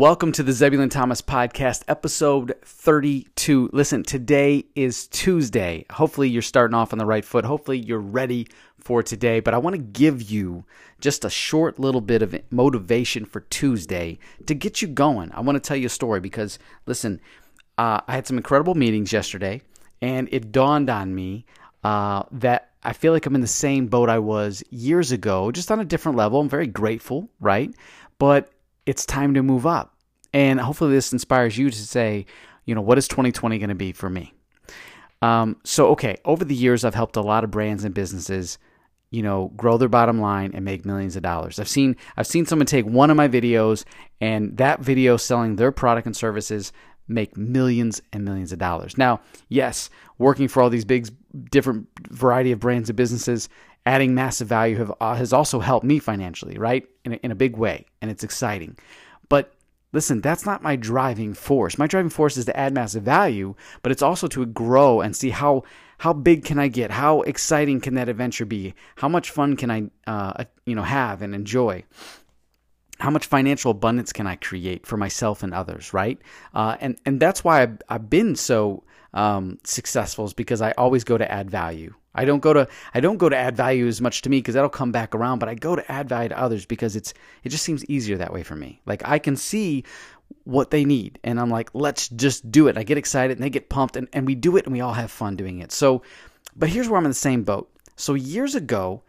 Welcome to the Zebulon Thomas Podcast, episode 32. Listen, today is Tuesday. Hopefully, you're starting off on the right foot. Hopefully, you're ready for today. But I want to give you just a short little bit of motivation for Tuesday to get you going. I want to tell you a story because, listen, uh, I had some incredible meetings yesterday, and it dawned on me uh, that I feel like I'm in the same boat I was years ago, just on a different level. I'm very grateful, right? But it's time to move up. And hopefully, this inspires you to say, you know, what is 2020 going to be for me? Um, so, okay, over the years, I've helped a lot of brands and businesses, you know, grow their bottom line and make millions of dollars. I've seen I've seen someone take one of my videos and that video selling their product and services make millions and millions of dollars. Now, yes, working for all these big, different variety of brands and businesses, adding massive value have, uh, has also helped me financially, right? In a, in a big way, and it's exciting. But listen, that's not my driving force. My driving force is to add massive value, but it's also to grow and see how how big can I get? How exciting can that adventure be? How much fun can I uh, you know have and enjoy? How much financial abundance can I create for myself and others, right? Uh, and and that's why I've, I've been so um, successful is because I always go to add value. I don't go to I don't go to add value as much to me because that'll come back around, but I go to add value to others because it's it just seems easier that way for me. Like I can see what they need and I'm like, let's just do it. I get excited and they get pumped and, and we do it and we all have fun doing it. So but here's where I'm in the same boat. So years ago,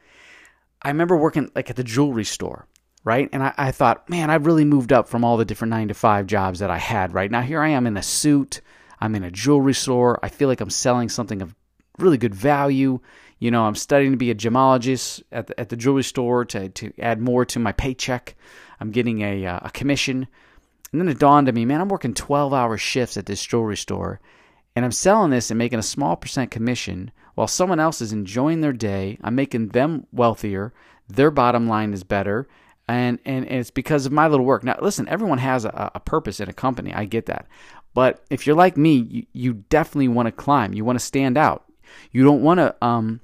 I remember working like at the jewelry store, right? And I, I thought, man, I've really moved up from all the different nine to five jobs that I had, right? Now here I am in a suit. I'm in a jewelry store. I feel like I'm selling something of really good value. You know, I'm studying to be a gemologist at the, at the jewelry store to, to add more to my paycheck. I'm getting a, uh, a commission. And then it dawned on me, man, I'm working 12 hour shifts at this jewelry store and I'm selling this and making a small percent commission while someone else is enjoying their day. I'm making them wealthier. Their bottom line is better. And, and, it's because of my little work. Now, listen, everyone has a, a purpose in a company. I get that. But if you're like me, you, you definitely want to climb. You want to stand out. You don't want to um,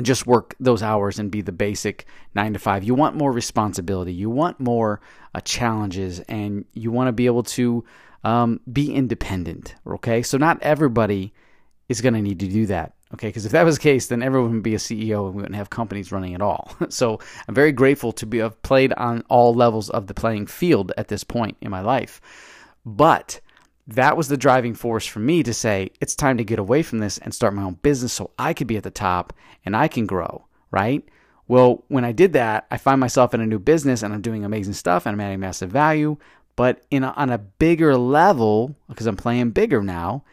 just work those hours and be the basic nine to five. You want more responsibility. You want more uh, challenges, and you want to be able to um, be independent. Okay, so not everybody is going to need to do that. Okay, because if that was the case, then everyone would be a CEO and we wouldn't have companies running at all. so I'm very grateful to be have played on all levels of the playing field at this point in my life. But that was the driving force for me to say it's time to get away from this and start my own business so I could be at the top and I can grow, right? Well, when I did that, I find myself in a new business and I'm doing amazing stuff and I'm adding massive value. But in a, on a bigger level, because I'm playing bigger now,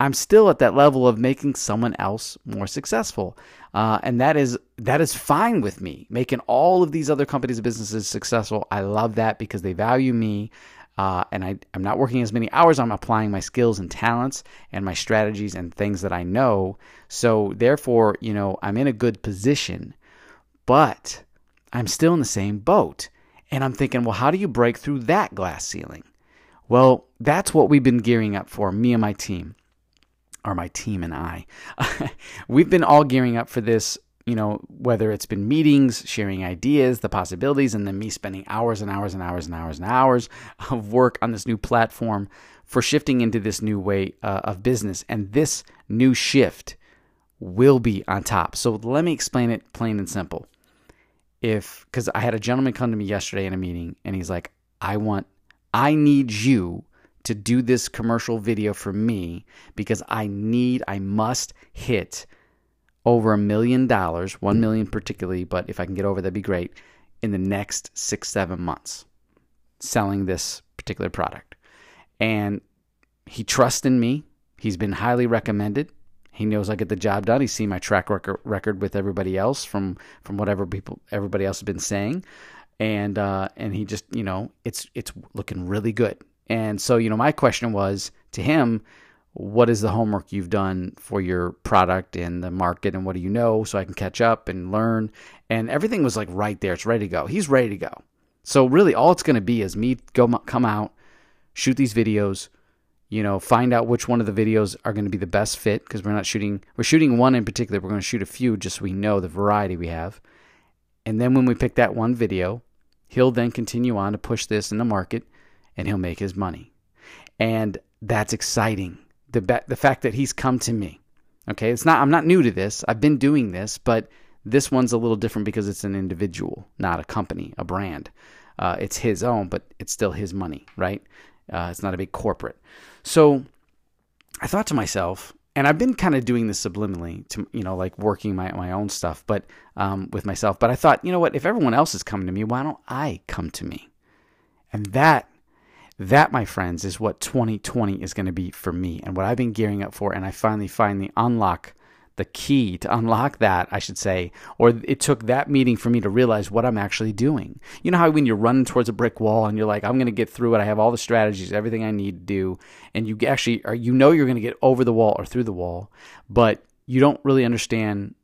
I'm still at that level of making someone else more successful, uh, and that is that is fine with me. Making all of these other companies and businesses successful, I love that because they value me. Uh, and I, I'm not working as many hours. I'm applying my skills and talents and my strategies and things that I know. So, therefore, you know, I'm in a good position, but I'm still in the same boat. And I'm thinking, well, how do you break through that glass ceiling? Well, that's what we've been gearing up for, me and my team, or my team and I. we've been all gearing up for this you know, whether it's been meetings, sharing ideas, the possibilities, and then me spending hours and hours and hours and hours and hours of work on this new platform for shifting into this new way uh, of business. And this new shift will be on top. So let me explain it plain and simple. If, because I had a gentleman come to me yesterday in a meeting and he's like, I want, I need you to do this commercial video for me because I need, I must hit over a million dollars, one million particularly, but if I can get over, that'd be great, in the next six, seven months selling this particular product. And he trusts in me. He's been highly recommended. He knows I get the job done. He's seen my track record with everybody else from from whatever people everybody else has been saying, and uh, and he just you know it's it's looking really good. And so you know my question was to him, what is the homework you've done for your product and the market and what do you know so I can catch up and learn. And everything was like right there. It's ready to go. He's ready to go. So really all it's going to be is me go come out, shoot these videos, you know, find out which one of the videos are going to be the best fit because we're not shooting we're shooting one in particular. We're going to shoot a few just so we know the variety we have. And then when we pick that one video, he'll then continue on to push this in the market and he'll make his money. And that's exciting. The, the fact that he's come to me. Okay, it's not I'm not new to this. I've been doing this, but this one's a little different because it's an individual, not a company, a brand. Uh, it's his own, but it's still his money, right? Uh, it's not a big corporate. So I thought to myself, and I've been kind of doing this subliminally to, you know, like working my, my own stuff, but um, with myself. But I thought, you know what? If everyone else is coming to me, why don't I come to me? And that, that, my friends, is what 2020 is going to be for me and what I've been gearing up for. And I finally the unlock the key to unlock that, I should say, or it took that meeting for me to realize what I'm actually doing. You know how when you're running towards a brick wall and you're like, I'm going to get through it. I have all the strategies, everything I need to do, and you actually are, you know, you're going to get over the wall or through the wall, but you don't really understand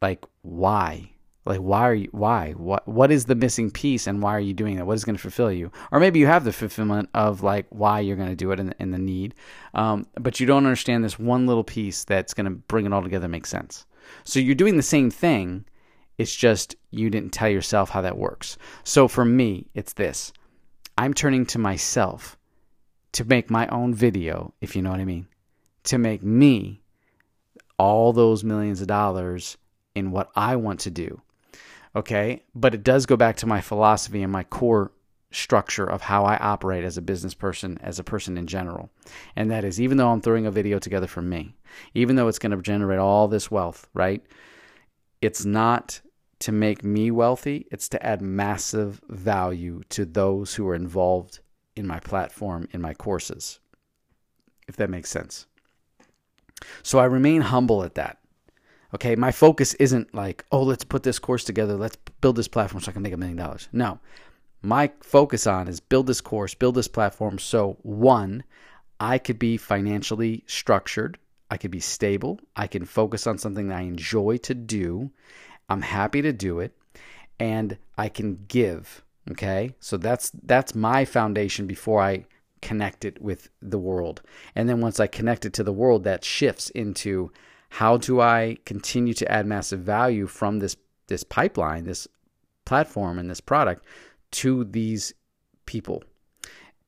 like why like why are you why? What what is the missing piece and why are you doing that? What is going to fulfill you? Or maybe you have the fulfillment of like why you're going to do it and, the need um, but you don't understand this one little piece that's going to bring it all together make sense. So you're doing the same thing it's just you didn't tell yourself how that works. So for me it's this. I'm turning to myself to make my own video if you know what i mean to make me all those millions of dollars in what i want to do Okay. But it does go back to my philosophy and my core structure of how I operate as a business person, as a person in general. And that is, even though I'm throwing a video together for me, even though it's going to generate all this wealth, right? It's not to make me wealthy, it's to add massive value to those who are involved in my platform, in my courses, if that makes sense. So I remain humble at that. Okay, my focus isn't like, oh, let's put this course together, let's build this platform so I can make a million dollars. No, my focus on is build this course, build this platform. So, one, I could be financially structured, I could be stable, I can focus on something that I enjoy to do, I'm happy to do it, and I can give. Okay, so that's that's my foundation before I connect it with the world. And then once I connect it to the world, that shifts into how do I continue to add massive value from this this pipeline, this platform and this product to these people?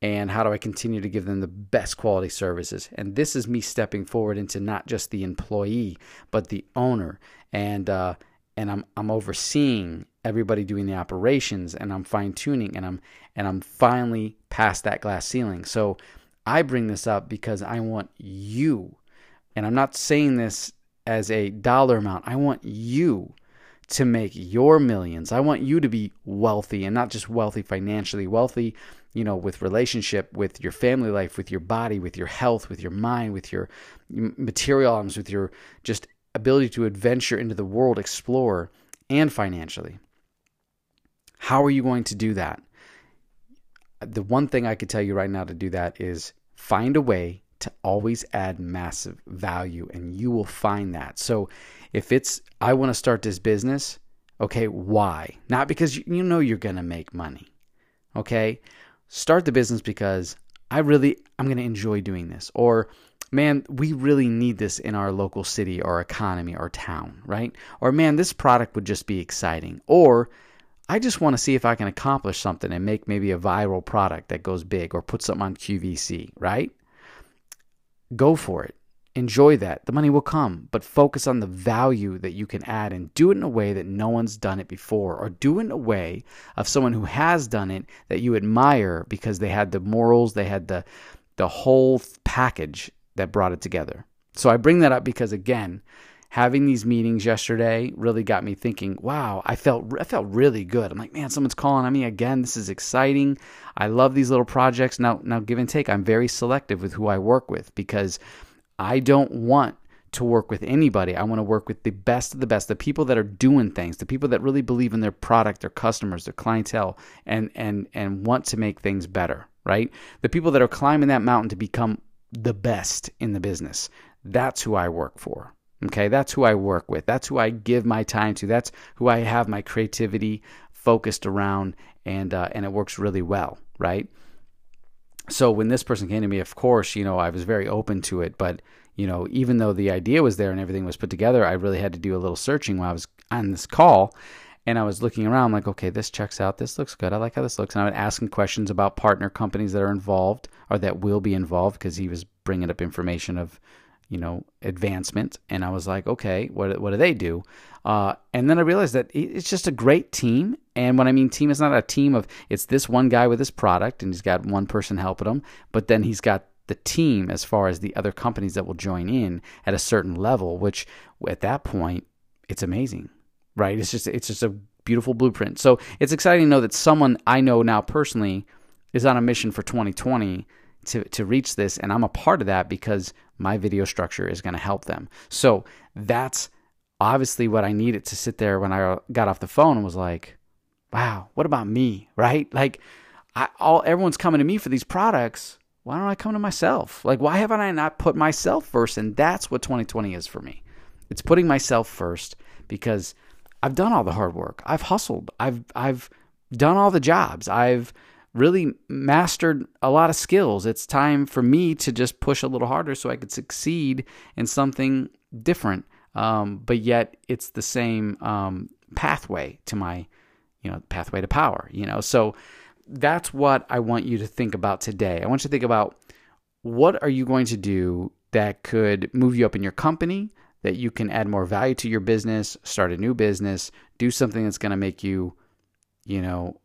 And how do I continue to give them the best quality services? And this is me stepping forward into not just the employee, but the owner. And uh, and I'm I'm overseeing everybody doing the operations, and I'm fine tuning, and I'm and I'm finally past that glass ceiling. So I bring this up because I want you and I'm not saying this as a dollar amount. I want you to make your millions. I want you to be wealthy and not just wealthy financially, wealthy, you know, with relationship, with your family life, with your body, with your health, with your mind, with your material items, with your just ability to adventure into the world, explore, and financially. How are you going to do that? The one thing I could tell you right now to do that is find a way to always add massive value and you will find that. So if it's I want to start this business, okay, why? Not because you know you're going to make money. Okay? Start the business because I really I'm going to enjoy doing this or man, we really need this in our local city or economy or town, right? Or man, this product would just be exciting. Or I just want to see if I can accomplish something and make maybe a viral product that goes big or put something on QVC, right? Go for it. Enjoy that. The money will come, but focus on the value that you can add and do it in a way that no one's done it before, or do it in a way of someone who has done it that you admire because they had the morals, they had the the whole package that brought it together. So I bring that up because again, having these meetings yesterday really got me thinking, wow, I felt I felt really good. I'm like, man, someone's calling on me again. This is exciting. I love these little projects. Now now give and take. I'm very selective with who I work with because I don't want to work with anybody. I want to work with the best of the best, the people that are doing things, the people that really believe in their product, their customers, their clientele and and and want to make things better, right? The people that are climbing that mountain to become the best in the business. That's who I work for. Okay, that's who I work with. That's who I give my time to. That's who I have my creativity focused around, and uh, and it works really well, right? So when this person came to me, of course, you know, I was very open to it, but you know, even though the idea was there and everything was put together, I really had to do a little searching while I was on this call, and I was looking around like, okay, this checks out. This looks good. I like how this looks. And I would ask him questions about partner companies that are involved or that will be involved because he was bringing up information of, you know, advancement. And I was like, okay, what, what do they do? Uh, and then I realized that it's just a great team. And when I mean team, it's not a team of, it's this one guy with his product and he's got one person helping him, but then he's got the team as far as the other companies that will join in at a certain level, which at that point, it's amazing right? It's just it's just a beautiful blueprint. So it's exciting to know that someone I know now personally is on a mission for 2020 to to reach this, and I'm a part of that because my video structure is going to help them. So that's obviously what I needed to sit there when I got off the phone and was like, "Wow, what about me?" Right? Like, I, all everyone's coming to me for these products. Why don't I come to myself? Like, why haven't I not put myself first? And that's what 2020 is for me. It's putting myself first because I've done all the hard work. I've hustled. I've I've done all the jobs. I've really mastered a lot of skills. It's time for me to just push a little harder so I could succeed in something different. Um, but yet it's the same um, pathway to my, you know, pathway to power. You know, so that's what I want you to think about today. I want you to think about what are you going to do that could move you up in your company, that you can add more value to your business, start a new business, do something that's going to make you, you know,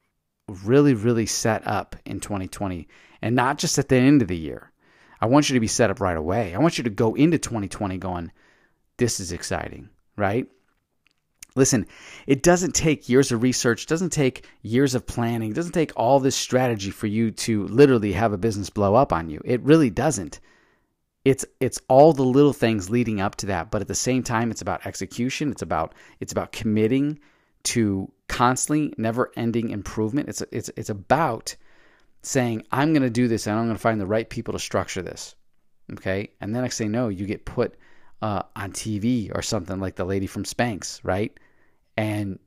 really, really set up in 2020 and not just at the end of the year. I want you to be set up right away. I want you to go into 2020 going, this is exciting, right? Listen, it doesn't take years of research, doesn't take years of planning, doesn't take all this strategy for you to literally have a business blow up on you. It really doesn't it's it's all the little things leading up to that but at the same time it's about execution it's about it's about committing to constantly never ending improvement it's it's it's about saying i'm going to do this and i'm going to find the right people to structure this okay and then i say no you get put uh, on tv or something like the lady from spanx right and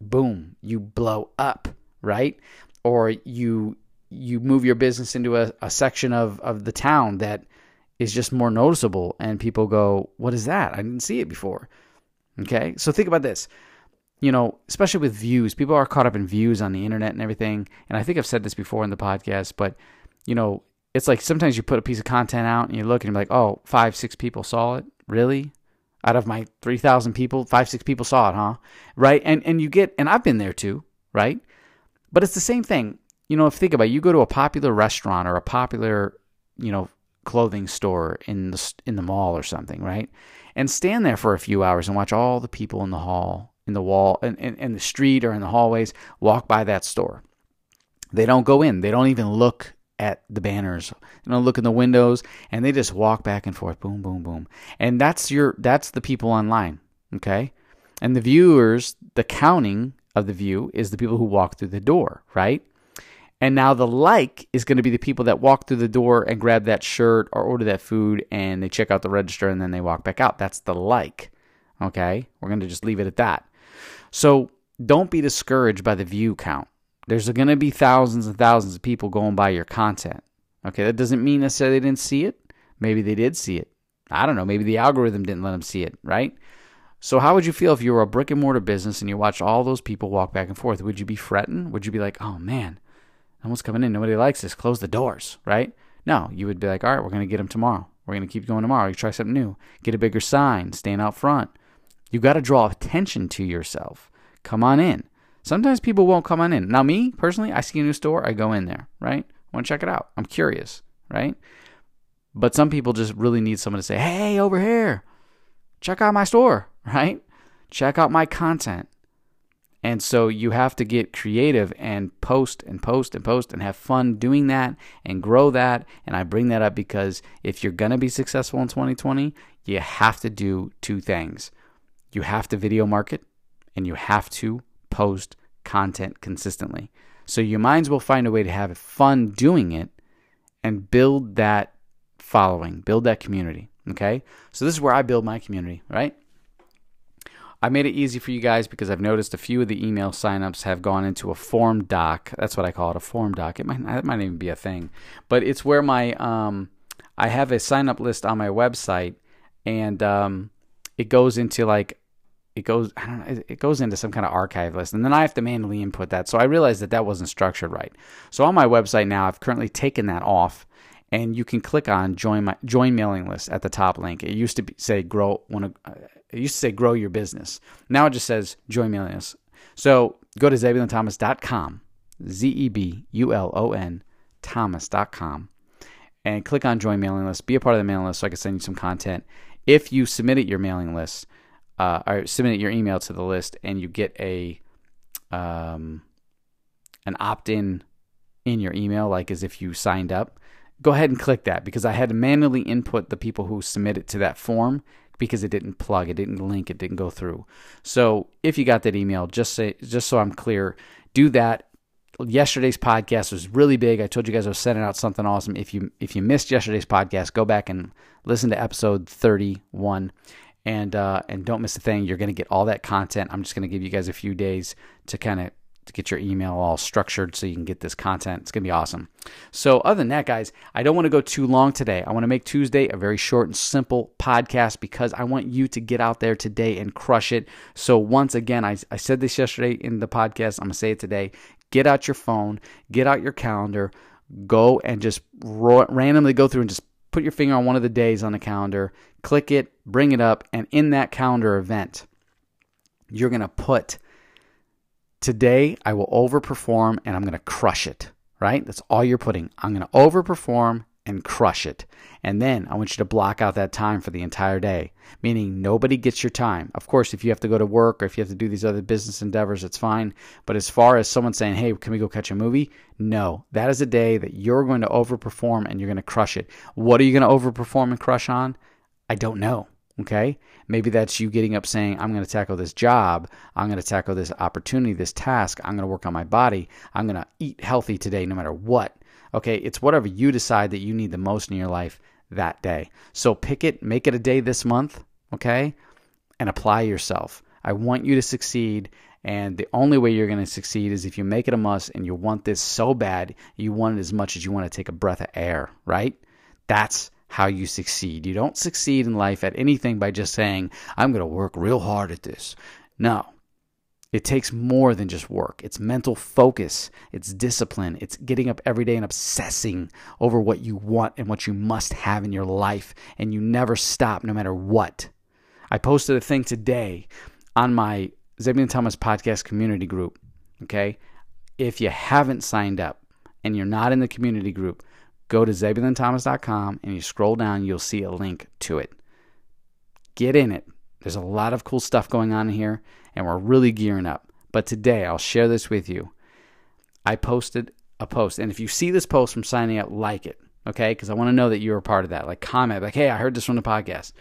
boom you blow up right or you you move your business into a, a section of of the town that is just more noticeable and people go, What is that? I didn't see it before. Okay. So think about this. You know, especially with views, people are caught up in views on the internet and everything. And I think I've said this before in the podcast, but you know, it's like sometimes you put a piece of content out and you look and you're like, oh, five, six people saw it. Really? Out of my 3,000 people, five, six people saw it, huh? Right? And, and you get, and I've been there too, right? But it's the same thing. You know, if think about it, you go to a popular restaurant or a popular, you know, clothing store in the in the mall or something, right? And stand there for a few hours and watch all the people in the hall, in the wall, in, in, in the street or in the hallways walk by that store. They don't go in. They don't even look at the banners. They don't look in the windows, and they just walk back and forth, boom, boom, boom. And that's your that's the people online, okay? And the viewers, the counting of the view is the people who walk through the door, right? And now the like is going to be the people that walk through the door and grab that shirt or order that food and they check out the register and then they walk back out. That's the like. Okay? We're going to just leave it at that. So don't be discouraged by the view count. There's going to be thousands and thousands of people going by your content. Okay? That doesn't mean necessarily they didn't see it. Maybe they did see it. I don't know. Maybe the algorithm didn't let them see it, right? So how would you feel if you were a brick and mortar business and you watched all those people walk back and forth? Would you be fretting? Would you be like, "Oh man, no one's coming in. Nobody likes this. Close the doors, right? No, you would be like, all right, we're going to get them tomorrow. We're going to keep going tomorrow. You try something new. Get a bigger sign. Stand out front. You got to draw attention to yourself. Come on in. Sometimes people won't come on in. Now, me personally, I see a new store, I go in there, right? I want to check it out. I'm curious, right? But some people just really need someone to say, hey, over here, check out my store, right? Check out my content. And so you have to get creative and post and post and post and have fun doing that and grow that. And I bring that up because if you're going to be successful in 2020, you have to do two things you have to video market and you have to post content consistently. So you might as well find a way to have fun doing it and build that following, build that community. Okay. So this is where I build my community, right? I made it easy for you guys because I've noticed a few of the email signups have gone into a form doc. That's what I call it, a form doc. It might that might even be a thing, but it's where my um, I have a sign up list on my website, and um, it goes into like it goes I don't know it goes into some kind of archive list and then I have to manually input that. So I realized that that wasn't structured right. So on my website now I've currently taken that off and you can click on join my join mailing list at the top link. It used to be, say grow one uh, it used to say grow your business. Now it just says join mailing list. So go to zebulonthomas.com, Z E B U L O N Thomas.com and click on join mailing list. Be a part of the mailing list so I can send you some content. If you submit it your mailing list, uh, or submit your email to the list and you get a um, an opt-in in your email, like as if you signed up, go ahead and click that because I had to manually input the people who submitted to that form because it didn't plug, it didn't link, it didn't go through. So if you got that email, just say just so I'm clear, do that. Yesterday's podcast was really big. I told you guys I was sending out something awesome. If you if you missed yesterday's podcast, go back and listen to episode 31 and uh, and don't miss a thing. You're going to get all that content. I'm just going to give you guys a few days to kind of to get your email all structured so you can get this content. It's going to be awesome. So, other than that, guys, I don't want to go too long today. I want to make Tuesday a very short and simple podcast because I want you to get out there today and crush it. So, once again, I, I said this yesterday in the podcast. I'm going to say it today. Get out your phone, get out your calendar, go and just randomly go through and just put your finger on one of the days on the calendar, click it, bring it up, and in that calendar event, you're going to put today I will overperform and I'm going to crush it, right? That's all you're putting. I'm going to overperform and crush it. And then I want you to block out that time for the entire day, meaning nobody gets your time. Of course, if you have to go to work or if you have to do these other business endeavors, it's fine. But as far as someone saying, hey, can we go catch a movie? No, that is a day that you're going to overperform and you're going to crush it. What are you going to overperform and crush on? I don't know. Okay. Maybe that's you getting up saying, I'm going to tackle this job. I'm going to tackle this opportunity, this task. I'm going to work on my body. I'm going to eat healthy today, no matter what. Okay. It's whatever you decide that you need the most in your life that day. So pick it, make it a day this month. Okay. And apply yourself. I want you to succeed. And the only way you're going to succeed is if you make it a must and you want this so bad, you want it as much as you want to take a breath of air, right? That's how you succeed. You don't succeed in life at anything by just saying, I'm going to work real hard at this. No. It takes more than just work. It's mental focus, it's discipline, it's getting up every day and obsessing over what you want and what you must have in your life, and you never stop no matter what. I posted a thing today on my Zebulon Thomas podcast community group. Okay. If you haven't signed up and you're not in the community group, go to ZebulonThomas.com and you scroll down, you'll see a link to it. Get in it. There's a lot of cool stuff going on here, and we're really gearing up. But today, I'll share this with you. I posted a post, and if you see this post from signing up, like it, okay? Because I want to know that you're a part of that. Like, comment, like, hey, I heard this from the podcast.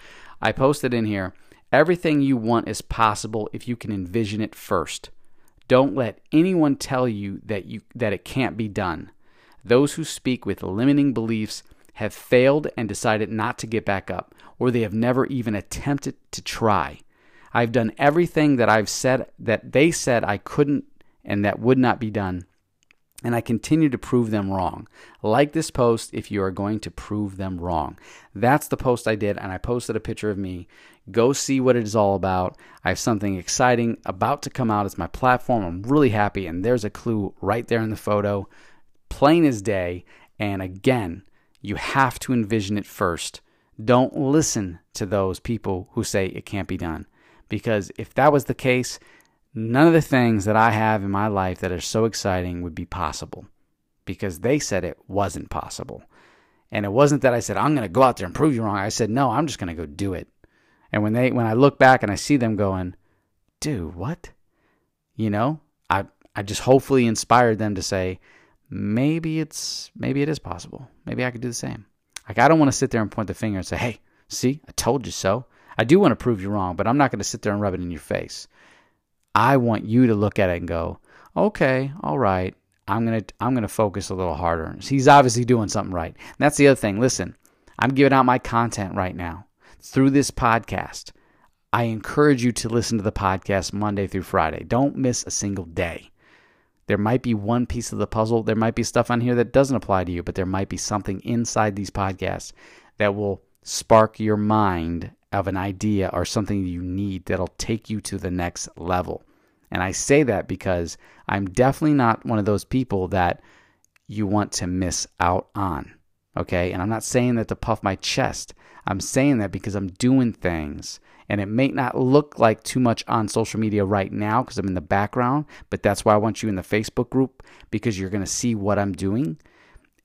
I posted in here everything you want is possible if you can envision it first. Don't let anyone tell you that you that it can't be done. Those who speak with limiting beliefs have failed and decided not to get back up, or they have never even attempted to try. I've done everything that I've said that they said I couldn't and that would not be done, and I continue to prove them wrong. Like this post if you are going to prove them wrong. That's the post I did, and I posted a picture of me. Go see what it is all about. I have something exciting about to come out. It's my platform. I'm really happy, and there's a clue right there in the photo plain as day. And again, you have to envision it first. Don't listen to those people who say it can't be done. Because if that was the case, none of the things that I have in my life that are so exciting would be possible because they said it wasn't possible. And it wasn't that I said, I'm going to go out there and prove you wrong. I said, no, I'm just going to go do it. And when they, when I look back and I see them going, dude, what? You know, I, I just hopefully inspired them to say, maybe it's maybe it is possible. Maybe I could do the same. Like I don't want to sit there and point the finger and say, "Hey, see, I told you so." I do want to prove you wrong, but I'm not going to sit there and rub it in your face. I want you to look at it and go, "Okay, all right. I'm going to I'm going to focus a little harder." He's obviously doing something right. And that's the other thing. Listen, I'm giving out my content right now through this podcast. I encourage you to listen to the podcast Monday through Friday. Don't miss a single day. There might be one piece of the puzzle. There might be stuff on here that doesn't apply to you, but there might be something inside these podcasts that will spark your mind of an idea or something you need that'll take you to the next level. And I say that because I'm definitely not one of those people that you want to miss out on. Okay. And I'm not saying that to puff my chest. I'm saying that because I'm doing things and it may not look like too much on social media right now because I'm in the background, but that's why I want you in the Facebook group because you're going to see what I'm doing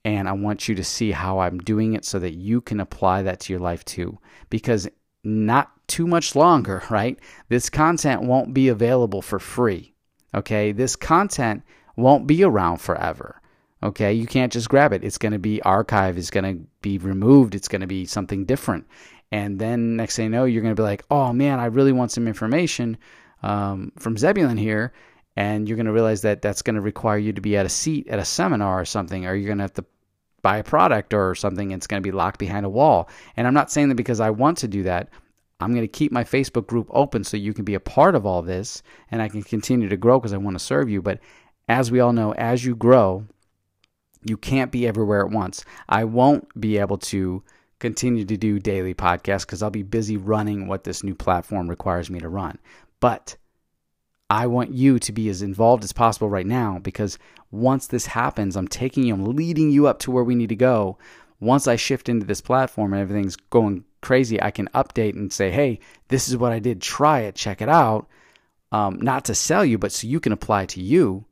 and I want you to see how I'm doing it so that you can apply that to your life too. Because not too much longer, right? This content won't be available for free. Okay. This content won't be around forever. Okay. You can't just grab it. It's going to be archived. It's going to be removed. It's going to be something different. And then next thing you know, you're going to be like, oh man, I really want some information um, from Zebulon here. And you're going to realize that that's going to require you to be at a seat at a seminar or something, or you're going to have to buy a product or something. It's going to be locked behind a wall. And I'm not saying that because I want to do that. I'm going to keep my Facebook group open so you can be a part of all this and I can continue to grow because I want to serve you. But as we all know, as you grow, you can't be everywhere at once. I won't be able to continue to do daily podcasts because I'll be busy running what this new platform requires me to run. But I want you to be as involved as possible right now because once this happens, I'm taking you, I'm leading you up to where we need to go. Once I shift into this platform and everything's going crazy, I can update and say, hey, this is what I did. Try it, check it out. Um, not to sell you, but so you can apply to you.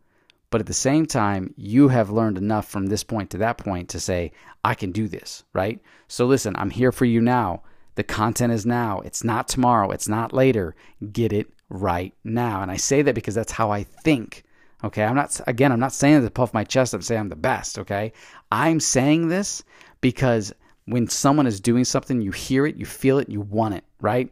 But at the same time, you have learned enough from this point to that point to say, I can do this, right? So listen, I'm here for you now. The content is now. It's not tomorrow. It's not later. Get it right now. And I say that because that's how I think. Okay. I'm not, again, I'm not saying to puff my chest up and say I'm the best. Okay. I'm saying this because when someone is doing something, you hear it, you feel it, you want it, right?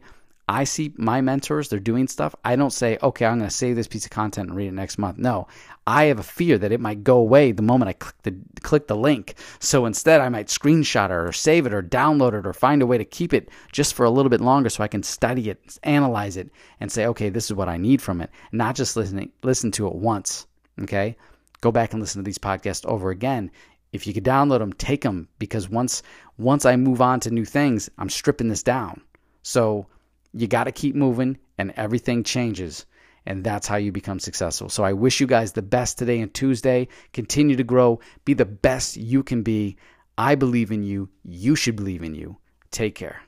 I see my mentors, they're doing stuff. I don't say, okay, I'm going to save this piece of content and read it next month. No, I have a fear that it might go away the moment I click the, click the link. So instead, I might screenshot it or save it or download it or find a way to keep it just for a little bit longer so I can study it, analyze it, and say, okay, this is what I need from it. Not just listening, listen to it once. Okay. Go back and listen to these podcasts over again. If you could download them, take them because once once I move on to new things, I'm stripping this down. So you got to keep moving and everything changes. And that's how you become successful. So I wish you guys the best today and Tuesday. Continue to grow. Be the best you can be. I believe in you. You should believe in you. Take care.